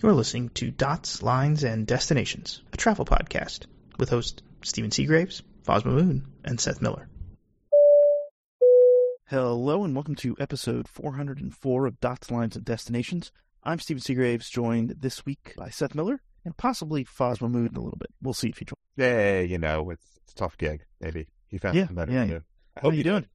You're listening to Dots, Lines, and Destinations, a travel podcast with hosts Stephen Segraves, Fosma Moon, and Seth Miller. Hello, and welcome to episode 404 of Dots, Lines, and Destinations. I'm Stephen Segraves, joined this week by Seth Miller and possibly Fosma Moon a little bit. We'll see if he joins. Yeah, you know, it's, it's a tough gig. Maybe he found Yeah, something better yeah, than yeah. you. I How you doing?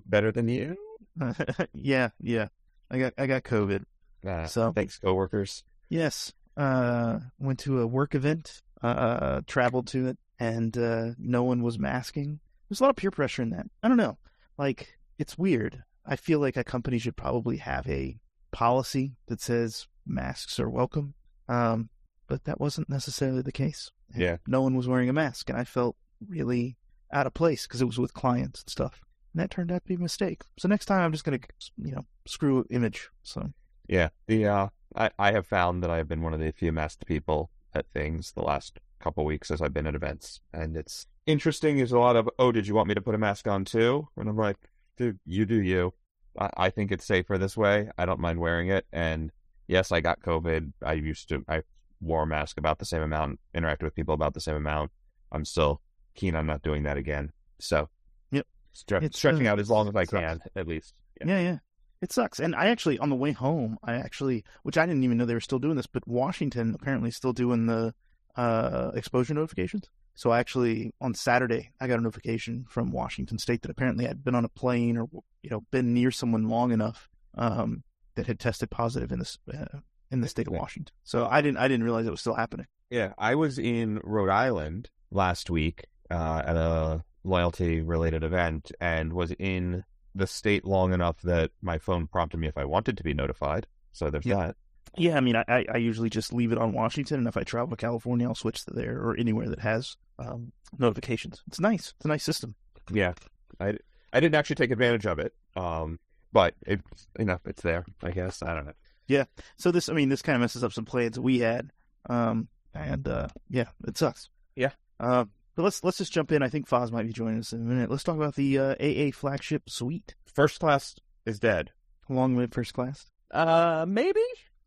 better than you. yeah, yeah. I got I got COVID. Uh, So- thanks, coworkers. Yes. Uh, went to a work event, uh, traveled to it, and uh, no one was masking. There's a lot of peer pressure in that. I don't know. Like, it's weird. I feel like a company should probably have a policy that says masks are welcome. Um, but that wasn't necessarily the case. Yeah. No one was wearing a mask, and I felt really out of place because it was with clients and stuff. And that turned out to be a mistake. So next time I'm just going to, you know, screw image. So, Yeah, the uh, I I have found that I have been one of the few masked people at things the last couple weeks as I've been at events, and it's interesting. There's a lot of oh, did you want me to put a mask on too? And I'm like, dude, you do you. I, I think it's safer this way. I don't mind wearing it, and yes, I got COVID. I used to I wore a mask about the same amount, interacted with people about the same amount. I'm still keen on not doing that again. So, Yep. stre- stretching uh, out as long as I can, at least. Yeah. Yeah, yeah. It sucks. And I actually, on the way home, I actually, which I didn't even know they were still doing this, but Washington apparently is still doing the uh, exposure notifications. So I actually, on Saturday, I got a notification from Washington State that apparently I'd been on a plane or, you know, been near someone long enough um, that had tested positive in this uh, in the state of Washington. So I didn't I didn't realize it was still happening. Yeah, I was in Rhode Island last week uh, at a loyalty related event and was in the state long enough that my phone prompted me if I wanted to be notified. So there's Yeah. that. Yeah, I mean, I, I usually just leave it on Washington, and if I travel to California, I'll switch to there or anywhere that has um, notifications. It's nice. It's a nice system. Yeah, I, I didn't actually take advantage of it, um, but it you know it's there. I guess I don't know. Yeah. So this, I mean, this kind of messes up some plans we had, um, and uh, yeah, it sucks. Yeah. Uh, but let's let's just jump in. I think Foz might be joining us in a minute. Let's talk about the uh, AA flagship suite. First class is dead. Long live first class. Uh, maybe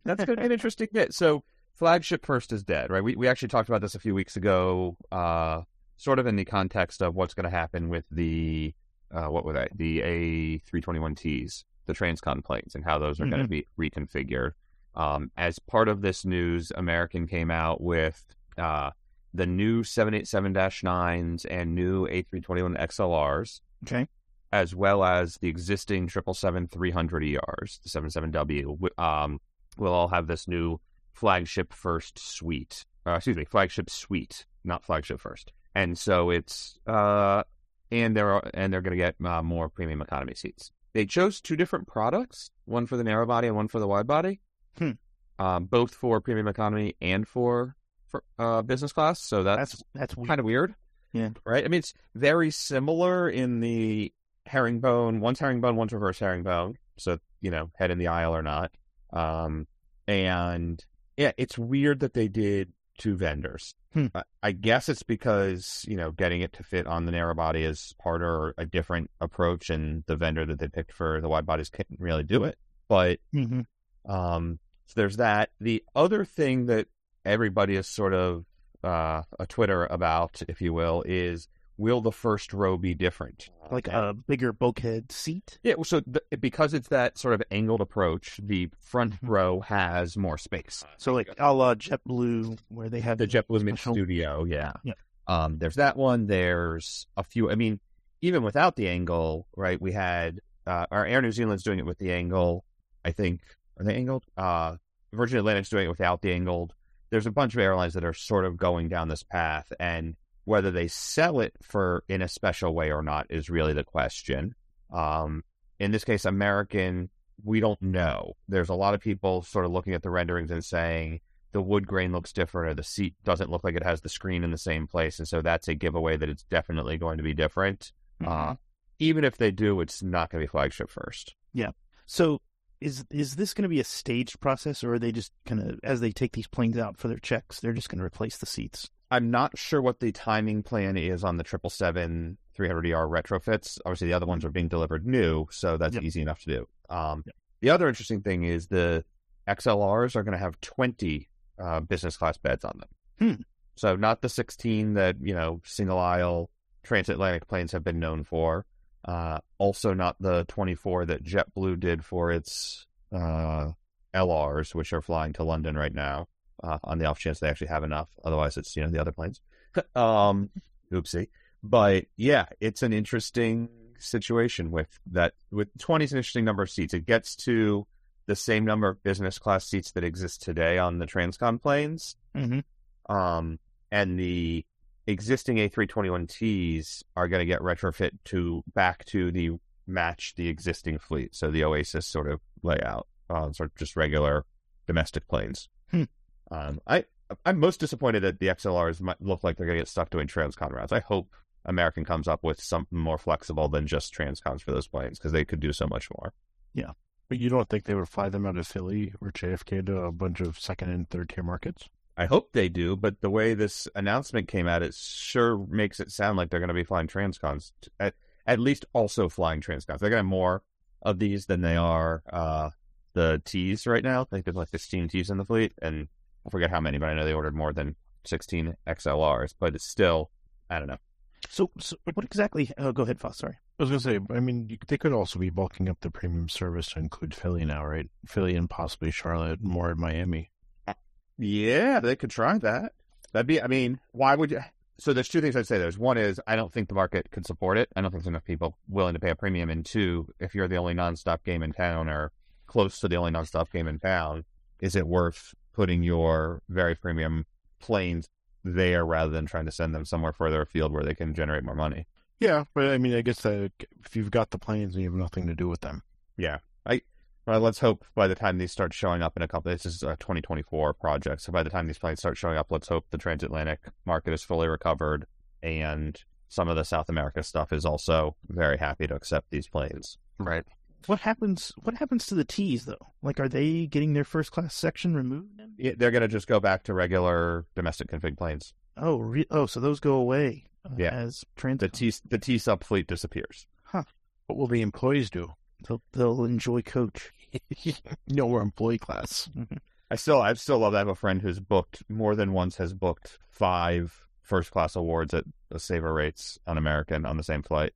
that's going to be an interesting bit. So, flagship first is dead, right? We we actually talked about this a few weeks ago, uh, sort of in the context of what's going to happen with the uh, what were they? The A three twenty one Ts, the Transcon planes, and how those are going to be reconfigured. Um, as part of this news, American came out with uh, the new 787-9s and new A three twenty one XLRs Okay. as well as the existing 777-300 ERs, the 77W, wi- um, will all have this new flagship first suite. Uh, excuse me, flagship suite, not flagship first. And so it's uh, and they're and they're going to get uh, more premium economy seats. They chose two different products, one for the narrow body and one for the wide body, Hmm. um, both for premium economy and for for uh, business class. So that's, That's that's weird. kind of weird. Yeah. Right? I mean, it's very similar in the herringbone. One's herringbone, one's reverse herringbone. So, you know, head in the aisle or not. Um, and yeah, it's weird that they did two vendors. Hmm. I, I guess it's because, you know, getting it to fit on the narrow body is harder or a different approach, and the vendor that they picked for the wide bodies couldn't really do it. But hmm um, so there's that. The other thing that everybody is sort of uh, a Twitter about, if you will, is will the first row be different? Like a bigger bulkhead seat. yeah. So th- because it's that sort of angled approach, the front Mhm. row has more space. So like a la JetBlue, where they have the JetBlue Mint Studio, yeah. Yeah. Um, there's that one. There's a few. I mean, even without the angle, right? We had uh, our Air New Zealand's doing it with the angle. I think are they angled? Uh, Virgin Atlantic's doing it without the angled. There's a bunch of airlines that are sort of going down this path, and whether they sell it for in a special way or not is really the question. Um, in this case, American, we don't know. There's a lot of people sort of looking at the renderings and saying the wood grain looks different or the seat doesn't look like it has the screen in the same place. And so that's a giveaway that it's definitely going to be different. Uh, even if they do, it's not going to be flagship first. Yeah. So is is this going to be a staged process, or are they just kind of as they take these planes out for their checks, they're just going to replace the seats? I'm not sure what the timing plan is on the 777 300ER retrofits. Obviously, the other ones are being delivered new, so that's Yep. easy enough to do. Um, Yep. The other interesting thing is the XLRs are going to have 20 uh, business class beds on them. Hmm. So not the 16 that, you know, single aisle transatlantic planes have been known for. Uh, also not the 24 that JetBlue did for its uh, LRs, which are flying to London right now, uh, on the off chance they actually have enough. Otherwise, it's, you know, the other planes. um, oopsie. But yeah, it's an interesting situation with that. With 20 is an interesting number of seats. It gets to the same number of business class seats that exist today on the Transcon planes. Mm-hmm. Um, and the existing A321Ts are going to get retrofit to back to the match the existing fleet. So the Oasis sort of layout, uh, sort of just regular domestic planes. Hmm. Um, I I'm most disappointed that the XLRs might look like they're going to get stuck doing transcon routes. I hope American comes up with something more flexible than just transcons for those planes because they could do so much more. Yeah, but you don't think they would fly them out of Philly or JFK to a bunch of second and third tier markets? I hope they do, but the way this announcement came out, it sure makes it sound like they're going to be flying transcons. At, at least also flying transcons. They're going to have more of these than they are uh, the Ts right now. I think there's like 16 Ts in the fleet, and I forget how many, but I know they ordered more than 16 XLRs. But it's still, I don't know. So, so what exactly? Oh, go ahead, Foss. Sorry. I was going to say, I mean, they could also be bulking up the premium service to include Philly now, right? Philly and possibly Charlotte, more in Miami. Yeah, they could try that. That'd be, I mean, why would you? So there's two things I'd say. There's one is I don't think the market could support it. I don't think there's enough people willing to pay a premium. And two, if you're the only nonstop game in town or close to the only nonstop game in town, is it worth putting your very premium planes there rather than trying to send them somewhere further afield where they can generate more money? Yeah, but I mean, I guess that if you've got the planes and you have nothing to do with them. Yeah. I well, let's hope by the time these start showing up in a couple this is a 2024 project. So by the time these planes start showing up, let's hope the transatlantic market is fully recovered and some of the South America stuff is also very happy to accept these planes. Right. What happens? What happens to the T's though? Like, are they getting their first class section removed? Yeah, they're going to just go back to regular domestic config planes. Oh, re- oh, so those go away. Uh, Yeah. as trans. The T the T sub fleet disappears. Huh. What will the employees do? They'll, they'll enjoy coach. no, we're employee class. I still I still love. I have a friend who's booked more than once has booked five first class awards at the saver rates on American on the same flight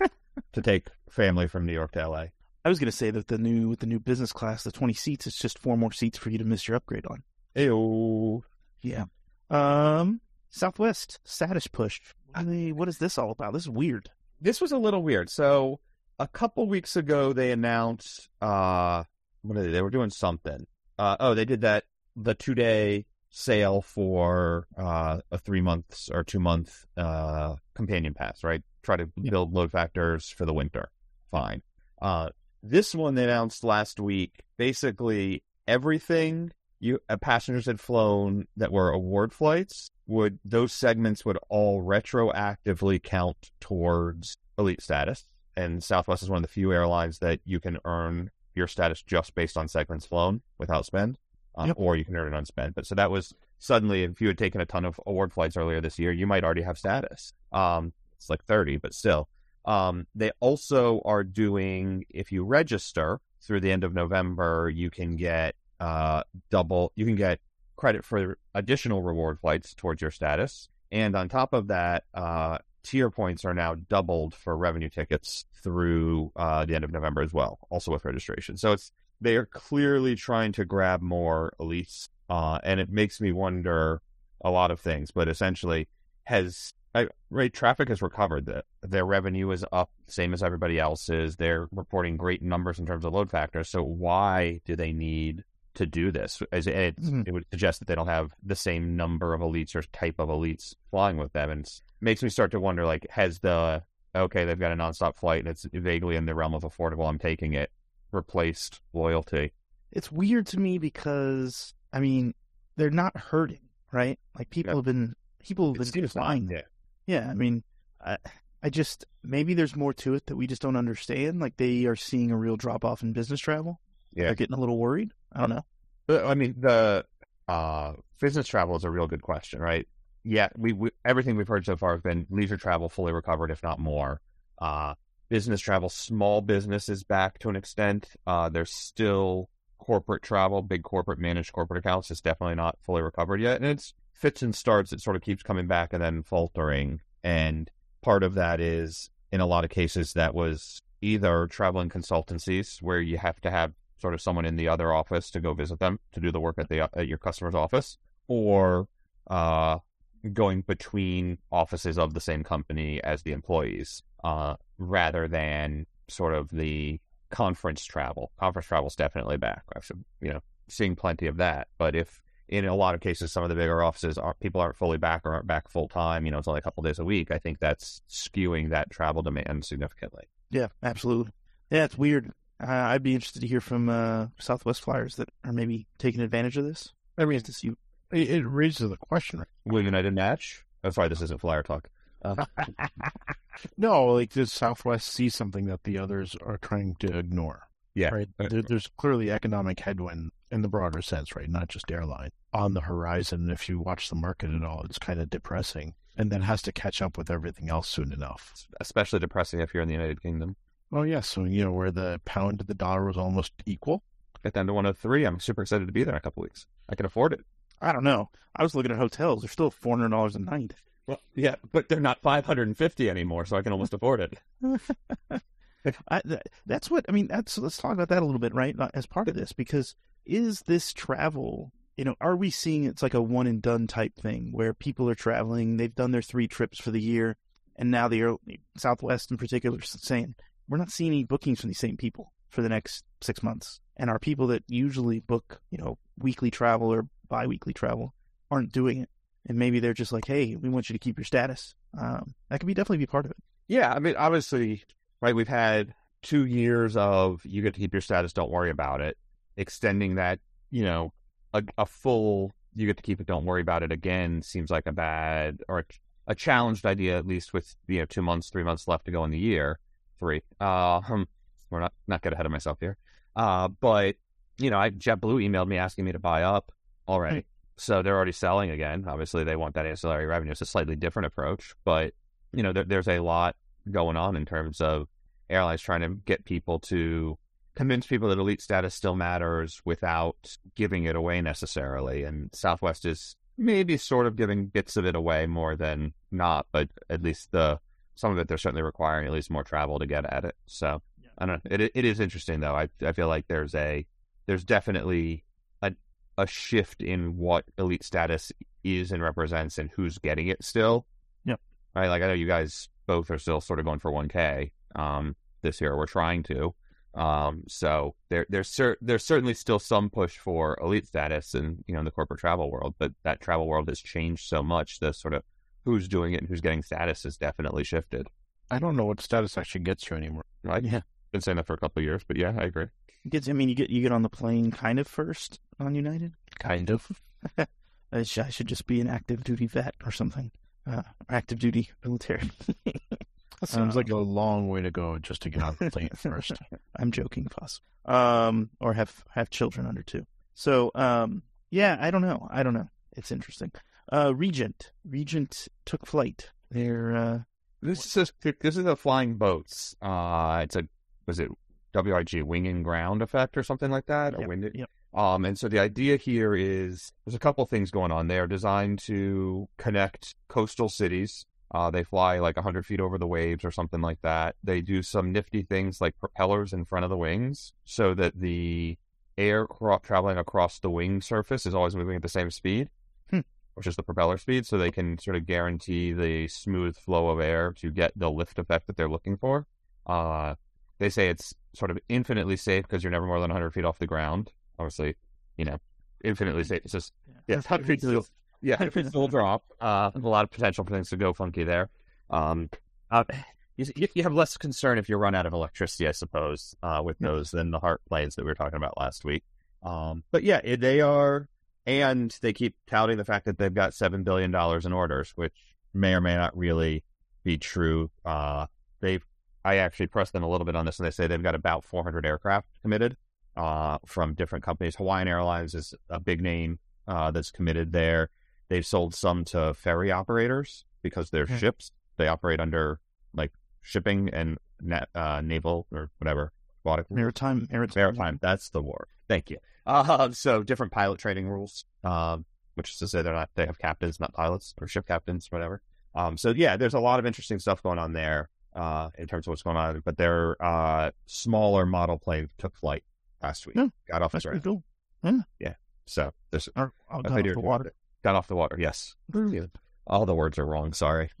to take family from New York to LA. I was going to say that the new with the new business class, the twenty seats, it's just four more seats for you to miss your upgrade on. Ew. Yeah. Um, Southwest status push. What, they, what is this all about? This is weird. This was a little weird. So a couple weeks ago, they announced uh, what are they? They were doing something. Uh, oh, they did that the two day sale for uh, a three months or two month uh, companion pass, right? Try to build load factors for the winter. Fine. Uh, this one they announced last week. Basically, everything you uh, passengers had flown that were award flights would those segments would all retroactively count towards elite status. And Southwest is one of the few airlines that you can earn your status just based on segments flown without spend, uh, Yep. or you can earn it on spend. But so that was suddenly, if you had taken a ton of award flights earlier this year, you might already have status. Um, it's like 30, but still. Um, they also are doing, if you register through the end of November, you can get uh, double, you can get credit for additional reward flights towards your status. And on top of that, uh, tier points are now doubled for revenue tickets through uh, the end of November as well, also with registration. So it's they are clearly trying to grab more elites, uh, and it makes me wonder a lot of things. But essentially, has I, right traffic has recovered. That their revenue is up, same as everybody else's. They're reporting great numbers in terms of load factor. So why do they need to do this? As it, Mhm. it would suggest that they don't have the same number of elites or type of elites flying with them, and it makes me start to wonder: like, has the okay, they've got a nonstop flight and it's vaguely in the realm of affordable. I'm taking it. Replaced loyalty. It's weird to me because I mean they're not hurting, right? Like people Yeah. have been people have It been flying. yeah. Yeah, I mean, I, I just maybe there's more to it that we just don't understand. Like they are seeing a real drop off in business travel. Yeah. They're getting a little worried. I don't know. I mean, the uh, business travel is a real good question, right? Yeah, we, we everything we've heard so far has been leisure travel fully recovered, if not more. Uh, business travel, small businesses back to an extent. Uh, there's still corporate travel, big corporate managed corporate accounts is definitely not fully recovered yet. And it's fits and starts. It sort of keeps coming back and then faltering. And part of that is in a lot of cases that was either traveling consultancies where you have to have sort of someone in the other office to go visit them to do the work at the at your customer's office, or uh, going between offices of the same company as the employees, uh, rather than sort of the conference travel. Conference travel is definitely back. I've you know seeing plenty of that, but if in a lot of cases, some of the bigger offices are people aren't fully back or aren't back full time. You know, it's only a couple days a week. I think that's skewing that travel demand significantly. Yeah, absolutely. Yeah, it's weird. I'd be interested to hear from uh, Southwest Flyers that are maybe taking advantage of this. I mean, to see. It, it raises the question. Right? Will United match? Oh, sorry, this isn't FlyerTalk. Uh. no, like does Southwest see something that the others are trying to ignore? Yeah, right. Uh, there, there's clearly economic headwind in the broader sense, right? Not just airline on the horizon. If you watch the market at all, it's kind of depressing, and then has to catch up with everything else soon enough. Especially depressing if you're in the United Kingdom. Oh yes, so you know where the pound to the dollar was almost equal. Get down to 103. I'm super excited to be there in a couple weeks. I can afford it. I don't know. I was looking at hotels. They're still four hundred dollars a night. Well, yeah, but they're not five hundred and fifty anymore, so I can almost afford it. I, that's what I mean. That's let's talk about that a little bit, right? Uh, as part of this, because is this travel? You know, are we seeing it's like a one and done type thing where people are traveling, they've done their three trips for the year, and now the Southwest in particular is saying we're not seeing any bookings from these same people for the next six months, and our people that usually book, you know, weekly travel or biweekly travel aren't doing it, and maybe they're just like, hey, we want you to keep your status. Um, that could be definitely be part of it. Yeah, I mean, obviously, right? We've had two years of you get to keep your status, don't worry about it. Extending that, you know, a, a full you get to keep it, don't worry about it again seems like a bad or a, a challenged idea, at least with you know two months, three months left to go in the year. Three. Uh, hmm, we're not not get ahead of myself here. Uh, but you know, I, JetBlue emailed me asking me to buy up already. Right. So they're already selling again. Obviously, they want that ancillary revenue. It's a slightly different approach, but you know, there, there's a lot going on in terms of airlines trying to get people to convince people that elite status still matters without giving it away necessarily. And Southwest is maybe sort of giving bits of it away more than not, but at least the some of it they're certainly requiring at least more travel to get at it. So yeah. I don't know. It it is interesting though. I I feel like there's a there's definitely a shift in what elite status is and represents and who's getting it still. Yep. Right. Like I know you guys both are still sort of going for 1K um, this year. We're trying to. Um, so there, there's cer- there's certainly still some push for elite status in you know in the corporate travel world, but that travel world has changed so much. The sort of who's doing it and who's getting status has definitely shifted. I don't know what status actually gets you anymore. Right? yeah, been saying that for a couple of years, but yeah, I agree. Gets. I mean, you get you get on the plane kind of first on United. Kind of. I should just be an active duty vet or something uh, active duty military. that seems uh, like a long way to go just to get on the plane first. I'm joking, Foss. Um, or have have children under two. So, um, yeah, I don't know. I don't know. It's interesting. Uh, Regent, Regent took flight. They're uh, this is a, this is a flying boats. Uh, it's a was it WIG wing and ground effect or something like that? Yep, wind yep. Um, and so the idea here is there's a couple things going on. They are designed to connect coastal cities. Uh, they fly like 100 feet over the waves or something like that. They do some nifty things like propellers in front of the wings so that the air cro- traveling across the wing surface is always moving at the same speed, hmm. which is the propeller speed. So they can sort of guarantee the smooth flow of air to get the lift effect that they're looking for. Uh, they say it's sort of infinitely safe because you're never more than 100 feet off the ground obviously, you know, infinitely safe. It's just yeah, yeah hundred still, yeah, hundred feet still drop. Uh, a lot of potential for things to go funky there. Um, uh, you, you have less concern if you run out of electricity, I suppose, uh, with those than the heart planes that we were talking about last week. Um, but yeah, they are, and they keep touting the fact that they've got seven billion dollars in orders, which may or may not really be true. Uh, they've, I actually pressed them a little bit on this, and they say they've got about 400 aircraft committed uh, from different companies. Hawaiian Airlines is a big name uh, that's committed there. They've sold some to ferry operators because they're mm-hmm. ships. They operate under like shipping and na- uh, naval or whatever. Maritime, maritime, maritime. That's the war. Thank you. Uh, so different pilot training rules, um, which is to say they're not they have captains, not pilots or ship captains, whatever. Um, so yeah, there's a lot of interesting stuff going on there uh, in terms of what's going on. But their uh, smaller model plane took flight last week. Yeah, got off the ground. cool. Yeah. So there's Or, oh, got off the water. got off the water. Yes, all the words are wrong. Sorry.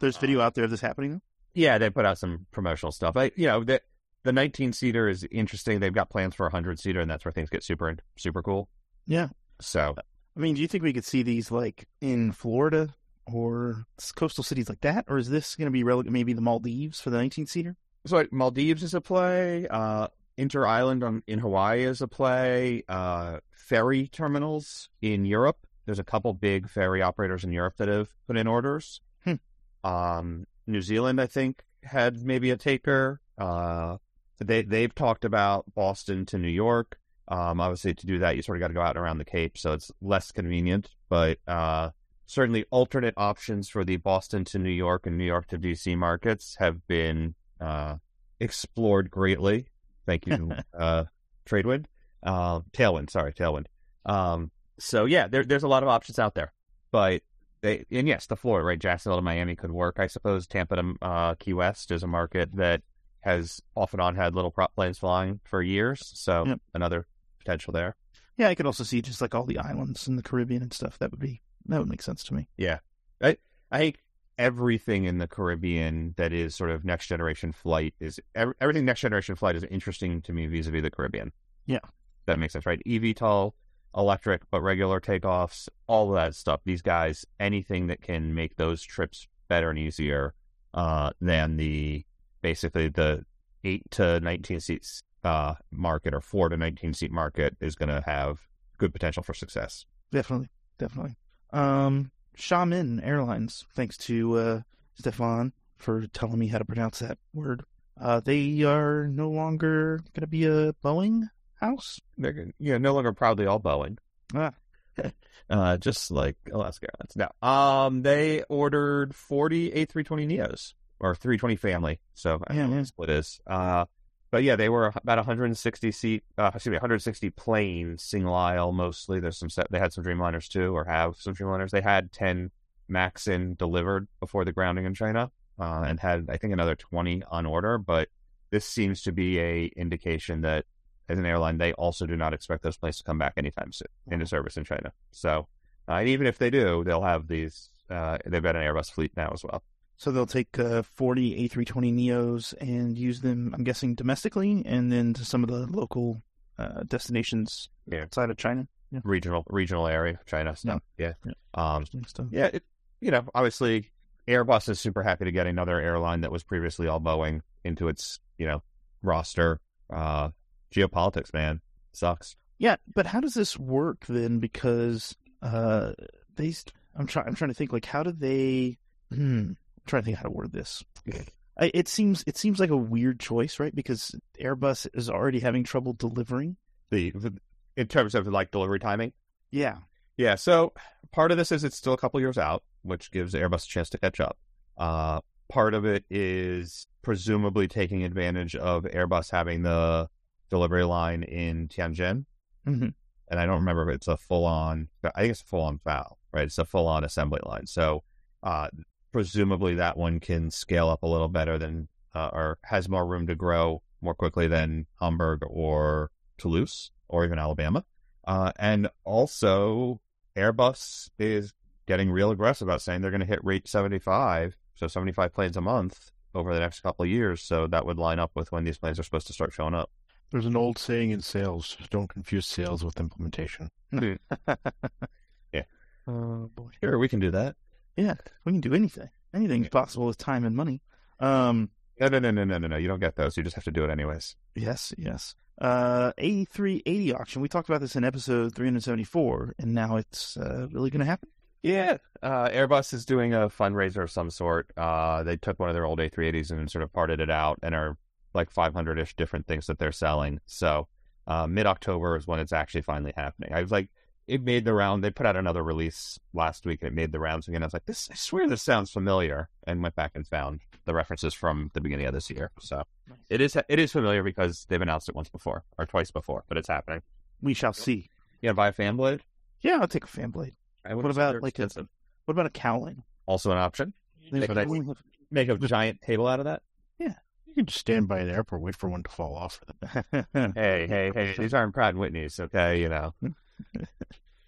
There's video out there of this happening. Though? Yeah, they put out some promotional stuff. I, you know, the the 19 seater is interesting. They've got plans for a 100 seater, and that's where things get super super cool. Yeah. So I mean, do you think we could see these like in Florida or coastal cities like that, or is this going to be rele- maybe the Maldives for the 19 seater? So Maldives is a play. Uh, Inter Island on in Hawaii is a play. Uh, ferry terminals in Europe. There's a couple big ferry operators in Europe that have put in orders. Hmm. Um, New Zealand, I think, had maybe a taker. Uh, they they've talked about Boston to New York. Um, obviously, to do that, you sort of got to go out and around the Cape, so it's less convenient. But uh, certainly, alternate options for the Boston to New York and New York to DC markets have been uh, explored greatly. Thank you, uh, Tradewind, uh, Tailwind. Sorry, Tailwind. Um, so yeah, there, there's a lot of options out there, but they and yes, the Florida right, Jacksonville to Miami could work. I suppose Tampa to uh, Key West is a market that has off and on had little prop planes flying for years, so Yep. another potential there. Yeah, I could also see just like all the islands in the Caribbean and stuff. That would be that would make sense to me. Yeah. I think everything in the Caribbean that is sort of next generation flight is ev- everything next generation flight is interesting to me vis-a-vis the Caribbean. Yeah. that makes sense, right? eVTOL, electric, but regular takeoffs, all of that stuff. These guys, anything that can make those trips better and easier uh, than the basically the eight to nineteen seats uh, market or four to nineteen seat market is going to have good potential for success. Definitely, definitely. Um, Xiamen Airlines, thanks to uh, Stefan for telling me how to pronounce that word. Uh, they are no longer going to be a Boeing house. They're know no longer proudly all Boeing. Ah. uh, just like Alaska Airlines. Now, um, they ordered 40 A320 Neos or 320 family. So I Yeah, don't know yeah. what split is. Uh, but yeah, they were about 160 seat, uh, excuse me, 160 planes, single aisle mostly. There's some set, they had some Dreamliners too, or have some Dreamliners. They had 10 Max in delivered before the grounding in China, uh, and had, I think, another 20 on order. But this seems to be a indication that as an airline, they also do not expect those planes to come back anytime soon into service in China. So, uh, and even if they do, they'll have these. Uh, they've got an Airbus fleet now as well. So they'll take uh, 40 A320 Neos and use them, I'm guessing, domestically and then to some of the local uh, destinations Yeah. outside of China. Yeah. Regional, regional area, China stuff. Yeah. Yeah. Um, stuff. yeah. It, you know, obviously, Airbus is super happy to get another airline that was previously all Boeing into its, you know, roster. Uh, geopolitics, man, sucks. Yeah, but how does this work then? Because uh, they, I'm trying, I'm trying to think like how do they? Hmm, trying to think how to word this. It seems, it seems like a weird choice, right? Because Airbus is already having trouble delivering. The, the in terms of like delivery timing. Yeah, Yeah, so part of this is it's still a couple years out, which gives Airbus a chance to catch up. Uh, part of it is presumably taking advantage of Airbus having the delivery line in Tianjin. hmm And I don't remember if it's a full on, I think it's a full on FAL, right? It's a full on assembly line. So uh, presumably that one can scale up a little better than, uh, or has more room to grow more quickly than Hamburg or Toulouse or even Alabama. Uh, and also, Airbus is getting real aggressive about saying they're going to hit rate 75, so 75 planes a month over the next couple of years. So that would line up with when these planes are supposed to start showing up. There's an old saying in sales: "Don't confuse sales with implementation." Yeah. Oh boy. Sure, we can do that. Yeah, we can do anything. Anything's possible with time and money. Um, No, no, no, no, no, no, no. You don't get those. You just have to do it anyways. yes, yes. Uh, A380 auction. We talked about this in episode 374, and now it's uh, really going to happen. Yeah. Uh, Airbus is doing a fundraiser of some sort. Uh, they took one of their old A380s and sort of parted it out and are like 500 ish different things that they're selling. So uh, mid October is when it's actually finally happening. I was like, it made the round. They put out another release last week and it made the rounds again. I was like, this, I swear this sounds familiar and went back and found the references from the beginning of this year. So Nice. it is it is familiar because they've announced it once before or twice before, but it's happening. We shall see. Yeah, buy a fan blade. Yeah, I'll take a fan blade. I What about, they're like, a- What about a cowling? also an option? Make a a- nice- Make a giant table out of that. Yeah. You can just stand by an airport, wait for one to fall off. Hey, hey, hey! These aren't Pratt and Whitney's, okay? You know.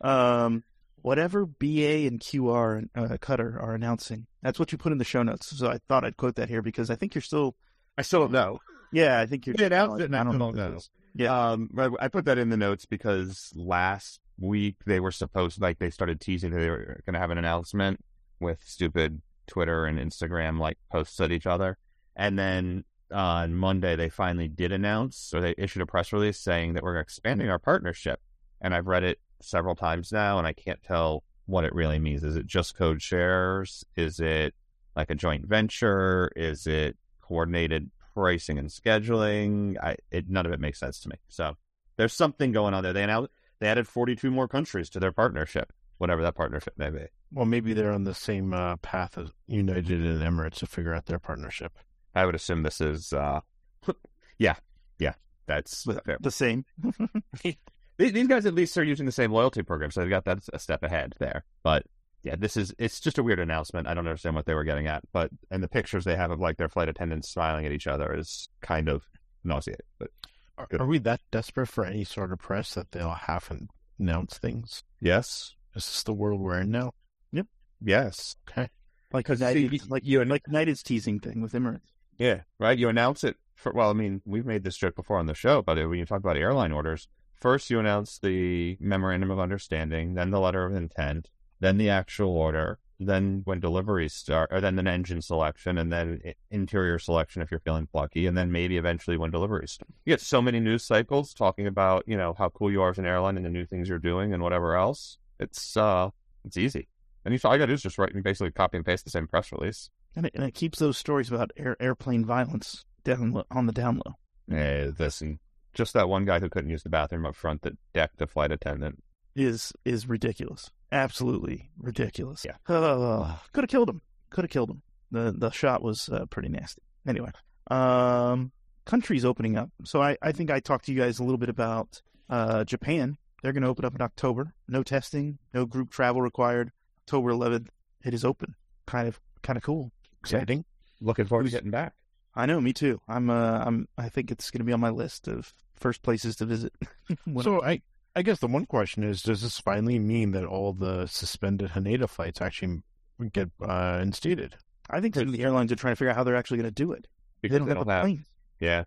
um, whatever BA and QR and uh, Qatar are announcing. That's what you put in the show notes. So I thought I'd quote that here because I think you're still. I still don't know. Yeah, I think you're. They announced it, and I I don't know. know. Yeah. Um, I put that in the notes because last week they were supposed, like, they started teasing that they were going to have an announcement with stupid Twitter and Instagram like posts at each other, and then on Monday they finally did announce, or they issued a press release saying that we're expanding our partnership. And I've read it several times now, and I can't tell what it really means. Is it just code shares? Is it like a joint venture? Is it coordinated pricing and scheduling? I it none of it makes sense to me. So there's something going on there. They now they added 42 more countries to their partnership, whatever that partnership may be. Well, maybe they're on the same uh, path as United and Emirates to figure out their partnership. I would assume this is, uh, yeah, yeah, that's fair. the same. These guys at least are using the same loyalty program, so they've got that a step ahead there. But yeah, this is it's just a weird announcement. I don't understand what they were getting at, but and the pictures they have of like their flight attendants smiling at each other is kind of nauseating. But Are, are we that desperate for any sort of press that they'll half announce things? yes, Is this the world we're in now? Yep. Yes, Okay. Like 'Cause United, see, like you and like United's teasing thing with Emirates. Yeah, right. You announce it for well, I mean, we've made this joke before on the show, but uh, when you talk about airline orders, first you announce the memorandum of understanding, then the letter of intent, then the actual order, then when deliveries start, or then an engine selection, and then interior selection if you're feeling plucky, and then maybe eventually when deliveries start. You get so many news cycles talking about you know how cool you are as an airline and the new things you're doing and whatever else. It's uh, it's easy. And you, all you got to do is just write and basically copy and paste the same press release. And it, and it keeps those stories about air, airplane violence down on the down low. Hey, listen, just that one guy who couldn't use the bathroom up front that decked a flight attendant. Is is ridiculous. Absolutely ridiculous. Yeah. Oh, could have killed him. Could have killed him. The the shot was uh, pretty nasty. Anyway, um, countries opening up. So I, I think I talked to you guys a little bit about uh, Japan. They're going to open up in October. No testing, no group travel required. October 11th, it is open. Kind of kind of cool. Exciting. Looking forward to getting back. I know, me too. I'm uh I'm I think it's going to be on my list of first places to visit. So I, I guess the one question is, does this finally mean that all the suspended Haneda flights actually get uh, instated? I think some of the airlines are trying to figure out how they're actually going to do it. They Because don't have the planes. Yeah.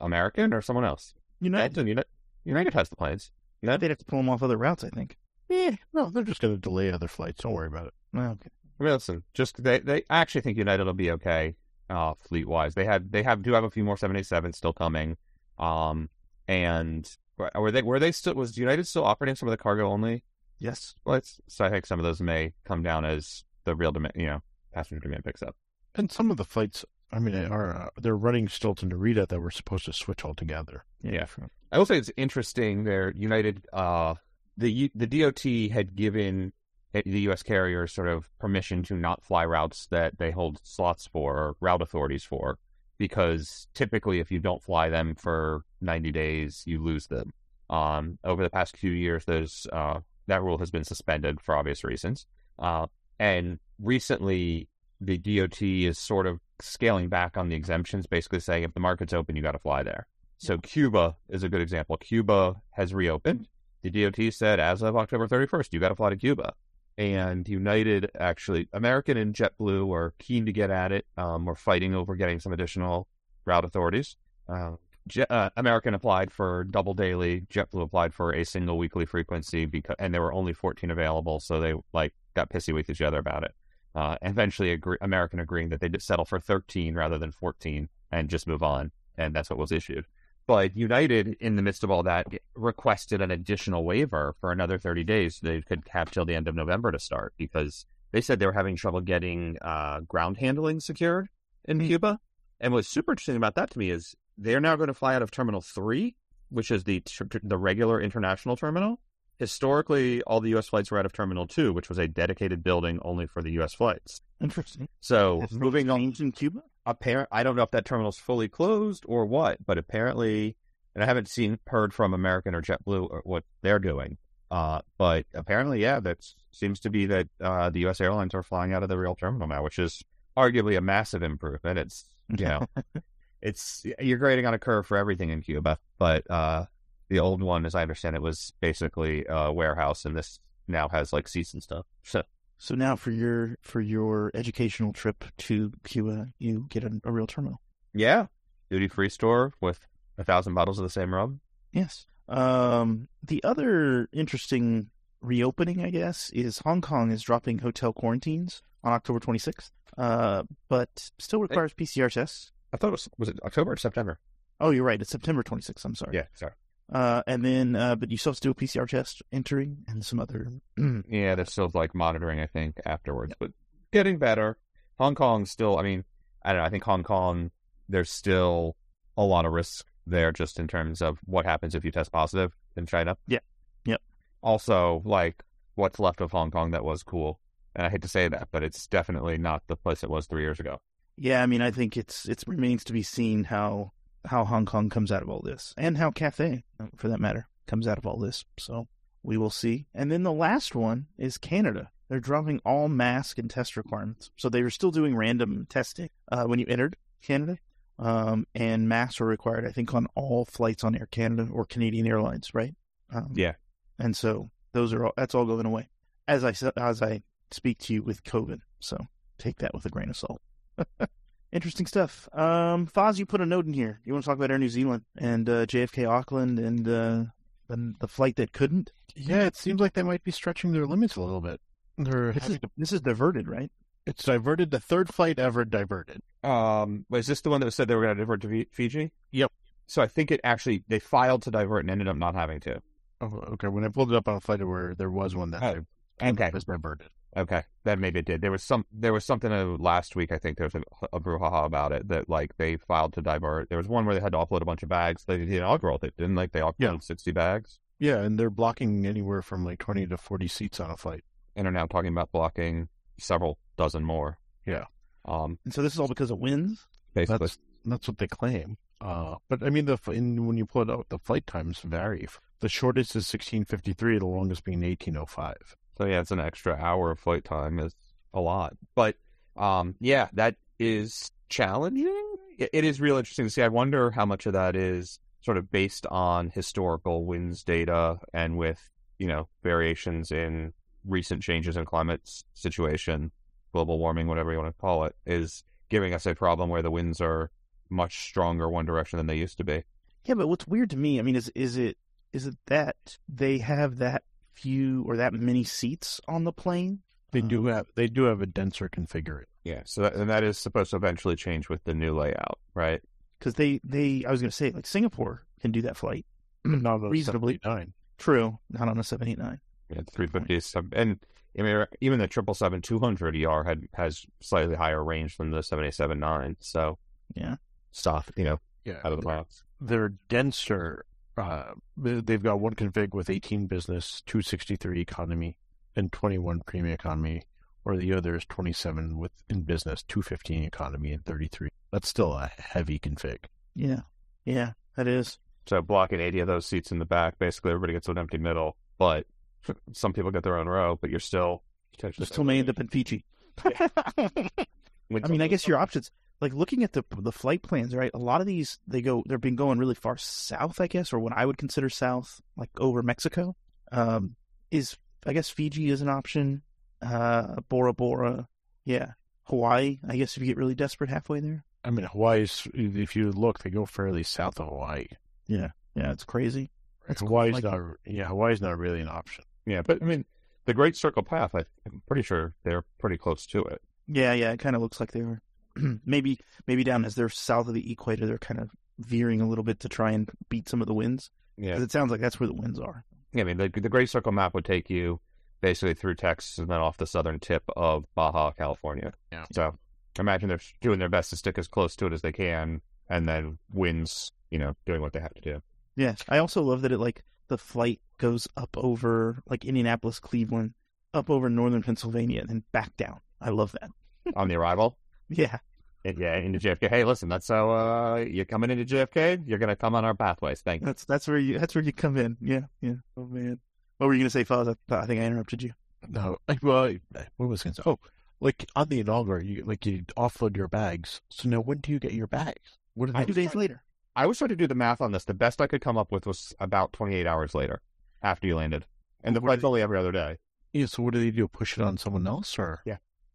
American or someone else? United, United. United, United has the planes. No? they'd have to pull them off other routes. I think. Yeah, no, they're just going to delay other flights. Don't worry about it. Oh, okay. I mean, listen, just they, they I actually think United will be okay, uh, fleet wise. They had they have do have a few more seven eight sevens still coming. Um and were they were they still was United still operating some of the cargo only Yes. flights? So I think some of those may come down as the real demand you know, passenger demand picks up. And some of the flights, I mean, are uh, they're running still to Narita that were supposed to switch altogether. Yeah. I will say it's interesting. There, United, uh, the the DOT had given the U.S. carriers sort of permission to not fly routes that they hold slots for or route authorities for, because typically, if you don't fly them for 90 days, you lose them. Um, over the past few years, there's uh, that rule has been suspended for obvious reasons. Uh, and recently, the DOT is sort of scaling back on the exemptions, basically saying if the market's open, you got to fly there. So Cuba is a good example. Cuba has reopened. The DOT said as of October 31st, you got to fly to Cuba. And United, actually, American and JetBlue are keen to get at it. Um, we're fighting over getting some additional route authorities. Uh, Jet, uh, American applied for double daily. JetBlue applied for a single weekly frequency because, and there were only 14 available. So they like got pissy with each other about it. Uh, eventually, agree, American agreeing that they'd settle for 13 rather than 14 and just move on. And that's what was issued. But United, in the midst of all that, requested an additional waiver for another 30 days. They could have till the end of November to start because they said they were having trouble getting uh, ground handling secured in Cuba. And what's super interesting about that to me is they're now going to fly out of Terminal 3, which is the the regular international terminal. Historically, all the U.S. flights were out of Terminal 2, which was a dedicated building only for the U.S. flights. Interesting. So moving on in Cuba? Apparent. I don't know if that terminal's fully closed or what, but apparently, and I haven't seen heard from American or JetBlue or what they're doing. Uh, but apparently, yeah, that seems to be that uh, the U.S. airlines are flying out of the real terminal now, which is arguably a massive improvement. It's you know, it's you're grading on a curve for everything in Cuba, but uh, the old one, as I understand it, was basically a warehouse, and this now has like seats and stuff. So So now for your for your educational trip to Cuba, you get a, a real terminal. yeah, duty free store with a thousand bottles of the same rum. Yes. Um, the other interesting reopening, I guess, is Hong Kong is dropping hotel quarantines on October 26th, uh, but still requires PCR tests. I thought it was was it October or September? Oh, you're right. It's September 26th. I'm sorry. Yeah, sorry. Uh, and then, uh, but you still have to do a PCR test entering and some other. Yeah, they're still like monitoring, I think, afterwards, but getting better. Hong Kong still, I mean, I don't know. I think Hong Kong, there's still a lot of risk there just in terms of what happens if you test positive in China. Yeah. Yep. Also, like, what's left of Hong Kong that was cool. And I hate to say that, but it's definitely not the place it was three years ago. yeah, I mean, I think it's it remains to be seen how how Hong Kong comes out of all this, and how Cathay, uh, for that matter, comes out of all this. So we will see. And then the last one is Canada. They're dropping all mask and test requirements. So they were still doing random testing uh, when you entered Canada, um, and masks are required. I think on all flights on Air Canada or Canadian Airlines, right? Um, Yeah. And so those are all. That's all going away. As I as I speak to you with COVID. So take that with a grain of salt. Interesting stuff. Um, Foz, you put a note in here. You want to talk about Air New Zealand and uh, JFK Auckland and uh, the, the flight that couldn't? Yeah, it seems like they might be stretching their limits a little bit. They're This is, to, this is diverted, right? it's diverted. The third flight ever diverted. Um, was this the one that said they were going to divert to Fi- Fiji? Yep. So I think it actually, they filed to divert and ended up not having to. Oh, okay. When I pulled it up on a flight where there was one that Oh, okay. was diverted. Okay, then maybe it did. There was some. There was something uh, last week. I think there was a, a brouhaha about it that like they filed to divert. There was one where they had to offload a bunch of bags. They did the inaugural. Didn't like they offloaded Yeah. sixty bags, Yeah, and they're blocking anywhere from like twenty to forty seats on a flight. and are now talking about blocking several dozen more. Yeah. Um. And so this is all because of winds. Basically, That's that's what they claim. Uh, but I mean, the in, when you pull it out, the flight times vary. The shortest is sixteen fifty three. The longest being eighteen oh five. So yeah, it's an extra hour of flight time is a lot. But um, yeah, that is challenging. It, is real interesting to see. I wonder how much of that is sort of based on historical winds data and with you know variations in recent changes in climate situation, global warming, whatever you want to call it, is giving us a problem where the winds are much stronger one direction than they used to be. Yeah, but what's weird to me, I mean, is is it is it that they have that few or that many seats on the plane? They do have they do have a denser configuration. Yeah, so that, and that is supposed to eventually change with the new layout, right? because they they I was going to say like Singapore can do that flight Not on a reasonably. 79. True, not on a seven eight nine. Yeah, the 350 and I mean, even the 777 200 ER had has slightly higher range than the 787 9. So Yeah. stuff, you know, Yeah, out of the box. they're denser. Uh, they- they've got one config with 18 business, 263 economy, and 21 premium economy, or the other is 27 with in business, 215 economy, and 33. That's still a heavy config. Yeah, yeah, that is. So blocking 80 of those seats in the back, basically everybody gets an empty middle. But some people get their own row, but you're still potentially Still may end up in Fiji. I mean, I guess your options, like looking at the the flight plans, right? A lot of these they go, they've been going really far south, I guess, or what I would consider south, like over Mexico. Um, is I guess Fiji is an option. Uh, Bora Bora, yeah, Hawaii. I guess if you get really desperate halfway there. I mean, Hawaii's, if you look, they go fairly south of Hawaii. Yeah, yeah, it's crazy. That's cool. Hawaii's Like- not, yeah, Hawaii's not really an option. Yeah, but I mean, the Great Circle Path, I, I'm pretty sure they're pretty close to it. Yeah, yeah, it kind of looks like they are. maybe, maybe down as they're south of the equator, they're kind of veering a little bit to try and beat some of the winds. Yeah, it sounds like that's where the winds are. Yeah, I mean, the, the Great Circle map would take you basically through Texas and then off the southern tip of Baja, California. Yeah. So imagine they're doing their best to stick as close to it as they can, and then winds, you know, doing what they have to do. Yeah, I also love that it like the flight goes up over like Indianapolis, Cleveland, up over northern Pennsylvania, and then back down. I love that. On the arrival, Yeah, And yeah, into JFK. Hey, listen, that's how uh, you're coming into JFK. You're gonna come on our pathways. Thank you. That's that's where you that's where you come in. Yeah, yeah. Oh man, what were you gonna say, Foz? I, I think I interrupted you. No, I- well, what was I going to say? Oh, like on the inaugural, you like you offload your bags. So now, when do you get your bags? What do I- they? Two days later. I was trying to do the math on this. The best I could come up with was about 28 hours later after you landed, and the What flight's only every other day. Yeah. So what do they do? Push it on someone else, or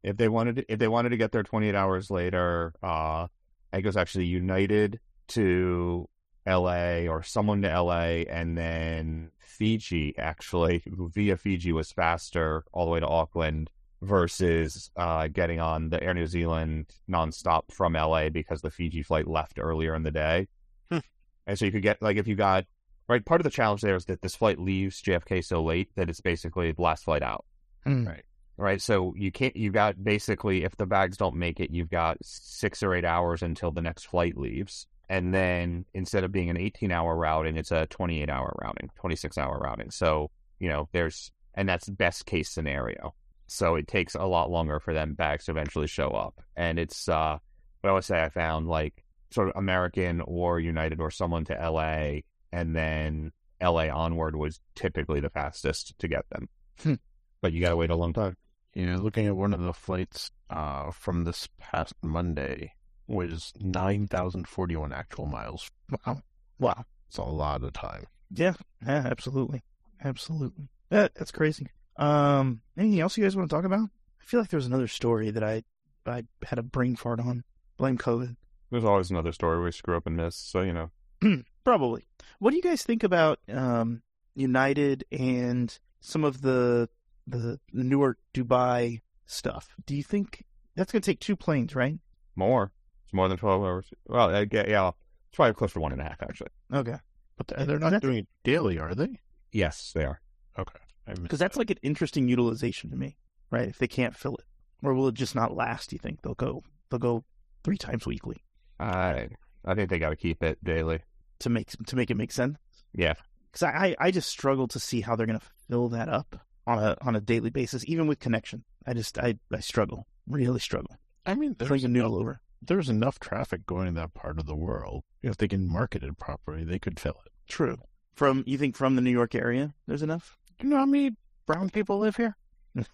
If they wanted, to, if they wanted to get there 28 hours later, uh, I think it was actually United to L.A. or someone to L.A. and then Fiji. Actually, via Fiji was faster all the way to Auckland versus uh, getting on the Air New Zealand nonstop from L.A. because the Fiji flight left earlier in the day. Hmm. And so you could get like if you got right. Part of the challenge there is that this flight leaves JFK so late that it's basically the last flight out Hmm. Right. Right? So you can't. You got basically, if the bags don't make it, you've got six or eight hours until the next flight leaves, and then instead of being an 18-hour routing, it's a 28-hour routing, 26-hour routing. So you know, there's and that's best case scenario. So it takes a lot longer for them bags to eventually show up, and it's. uh But I would say I found like sort of American or United or someone to LA, and then LA onward was typically the fastest to get them. Hmm. But you got to wait a long time. Yeah, looking at one of the flights uh, from this past Monday was 9,041 actual miles. Wow, wow. It's a lot of time. Yeah, yeah, absolutely, absolutely. That that's crazy. Um, anything else you guys want to talk about? I feel like there was another story that I I had a brain fart on. Blame COVID. There's always another story we screw up and miss, so you know. Probably. What do you guys think about um, United and some of the the Newark Dubai stuff? Do you think that's going to take two planes, right? More. It's more than 12 hours. Well, I yeah, it's probably close to one and a half, actually. Okay, But they're, they're not that- doing it daily, are they? Yes, they are. Okay. Because that's like an interesting utilization to me, right? If they can't fill it, or will it just not last? Do you think they'll go they'll go three times weekly I I think they got to keep it daily. to make to make it make sense? Yeah. Because I, I I just struggle to see how they're going to fill that up on a on a daily basis, even with connection. I just I I struggle, really struggle. I mean, there's like a enough, noodle over. there's enough traffic going in that part of the world. If they can market it properly, they could fill it. True. From you think from the New York area, there's enough. Do you know how many brown people live here?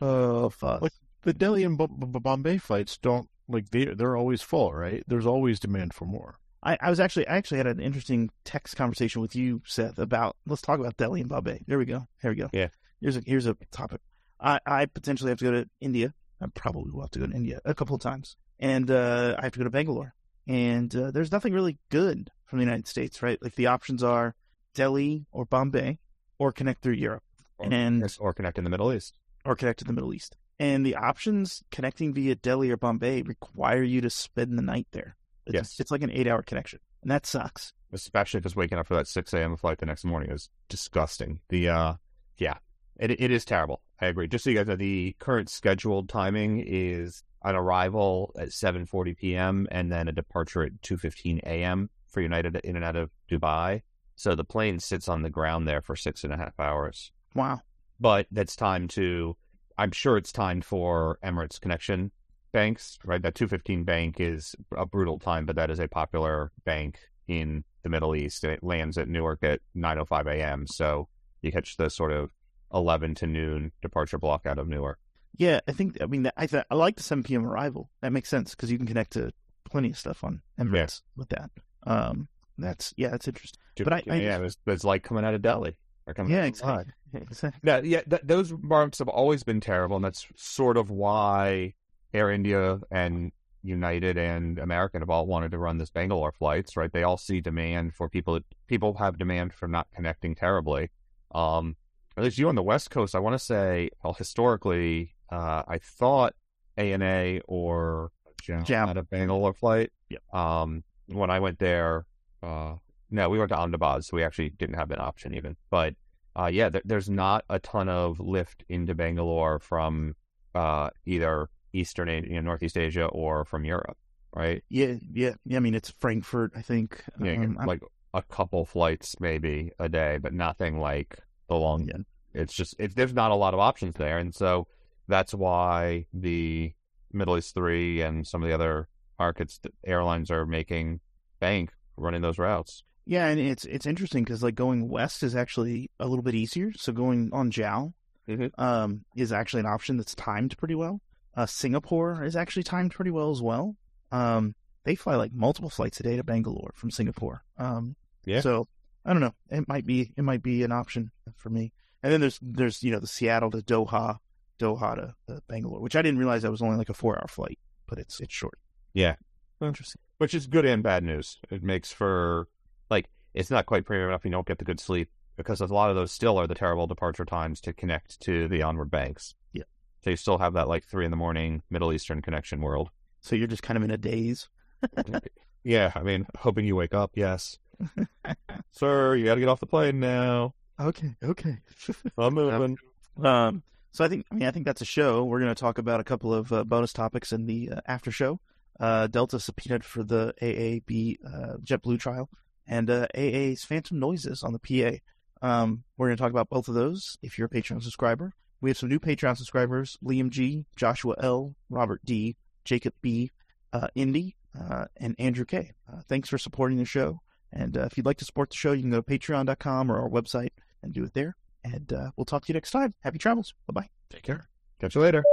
Oh, fuck. What? The Delhi and B- B- Bombay flights don't like they they're always full, right? There's always demand for more. I, I was actually I actually had an interesting text conversation with you, Seth, about let's talk about Delhi and Bombay. There we go. Here we go. Yeah. Here's a here's a topic. I, I potentially have to go to India. I probably will have to go to India a couple of times. And uh, I have to go to Bangalore. And uh, there's nothing really good from the United States, right? Like the options are Delhi or Bombay or connect through Europe Or, And- or connect in the Middle East. or connect to the Middle East. And the options connecting via Delhi or Bombay require you to spend the night there. It's, Yes. It's like an eight hour connection. And that sucks. especially because waking up for that 6 a.m. flight the next morning is disgusting. The, uh, yeah, it, it is terrible. I agree. Just so you guys know, the current scheduled timing is an arrival at 7.40 p.m. and then a departure at 2.15 a.m. for United in and out of Dubai. So the plane sits on the ground there for six and a half hours. Wow. But that's time to, I'm sure it's time for Emirates connection banks, right? That 215 bank is a brutal time, but that is a popular bank in the Middle East. And it lands at Newark at 9.05 a.m. So you catch the sort of 11 to noon departure block out of Newark. Yeah, I think, I mean, I, th- I like the 7 p.m. arrival. That makes sense because you can connect to plenty of stuff on Emirates with that. Um, that's, yeah, that's interesting. But I- I yeah, it's, it's like coming out of Delhi. Or coming Yeah, exactly. Yeah, exactly. Yeah, yeah. Th- those marks have always been terrible, and that's sort of why Air India and United and American have all wanted to run this Bangalore flights. Right? They all see demand for people. People have demand for not connecting terribly. Um, at least you on the West Coast, I want to say, well, historically, uh, I thought ANA or Jam, Jam. had a Bangalore flight. Yep. Um, when I went there, uh, no, we went to Ahmedabad, so we actually didn't have that option even. But uh, yeah, there, there's not a ton of lift into Bangalore from uh, either Eastern, you know, Northeast Asia or from Europe, right? Yeah, yeah, yeah. I mean, it's Frankfurt, I think. Yeah, Um, get, I'm- like a couple flights maybe a day, but nothing like the long. Yeah. It's just it, there's not a lot of options there, and so that's why the Middle East Three and some of the other markets airlines are making bank running those routes. Yeah, and it's it's interesting because like going west is actually a little bit easier. So going on JAL Mhm. um, is actually an option that's timed pretty well. Uh, Singapore is actually timed pretty well as well. Um, they fly like multiple flights a day to Bangalore from Singapore. Um, Yeah. So I don't know. It might be it might be an option for me. And then there's there's you know the Seattle to Doha, Doha to, to Bangalore, which I didn't realize that was only like a four hour flight, but it's it's short. Yeah. Interesting. which is good and bad news. It makes for like it's not quite premium enough. You don't get the good sleep because a lot of those still are the terrible departure times to connect to the onward banks. Yeah. So you still have that like three in the morning Middle Eastern connection world. So you're just kind of in a daze. yeah, I mean, hoping you wake up. Yes, sir, you got to get off the plane now. Okay. Okay. I'm moving. Um, so I think, I mean, I think that's a show. We're going to talk about a couple of uh, bonus topics in the uh, after show. Uh, Delta subpoenaed for the AAB uh, JetBlue trial and uh, AA's Phantom Noises on the PA. Um, we're going to talk about both of those if you're a Patreon subscriber. We have some new Patreon subscribers Liam G, Joshua L, Robert D, Jacob B, uh, Indy, uh, and Andrew K. Uh, thanks for supporting the show. And uh, if you'd like to support the show, you can go to patreon.com or our website and do it there. And uh, we'll talk to you next time. Happy travels. Bye bye. Take care. Catch you later.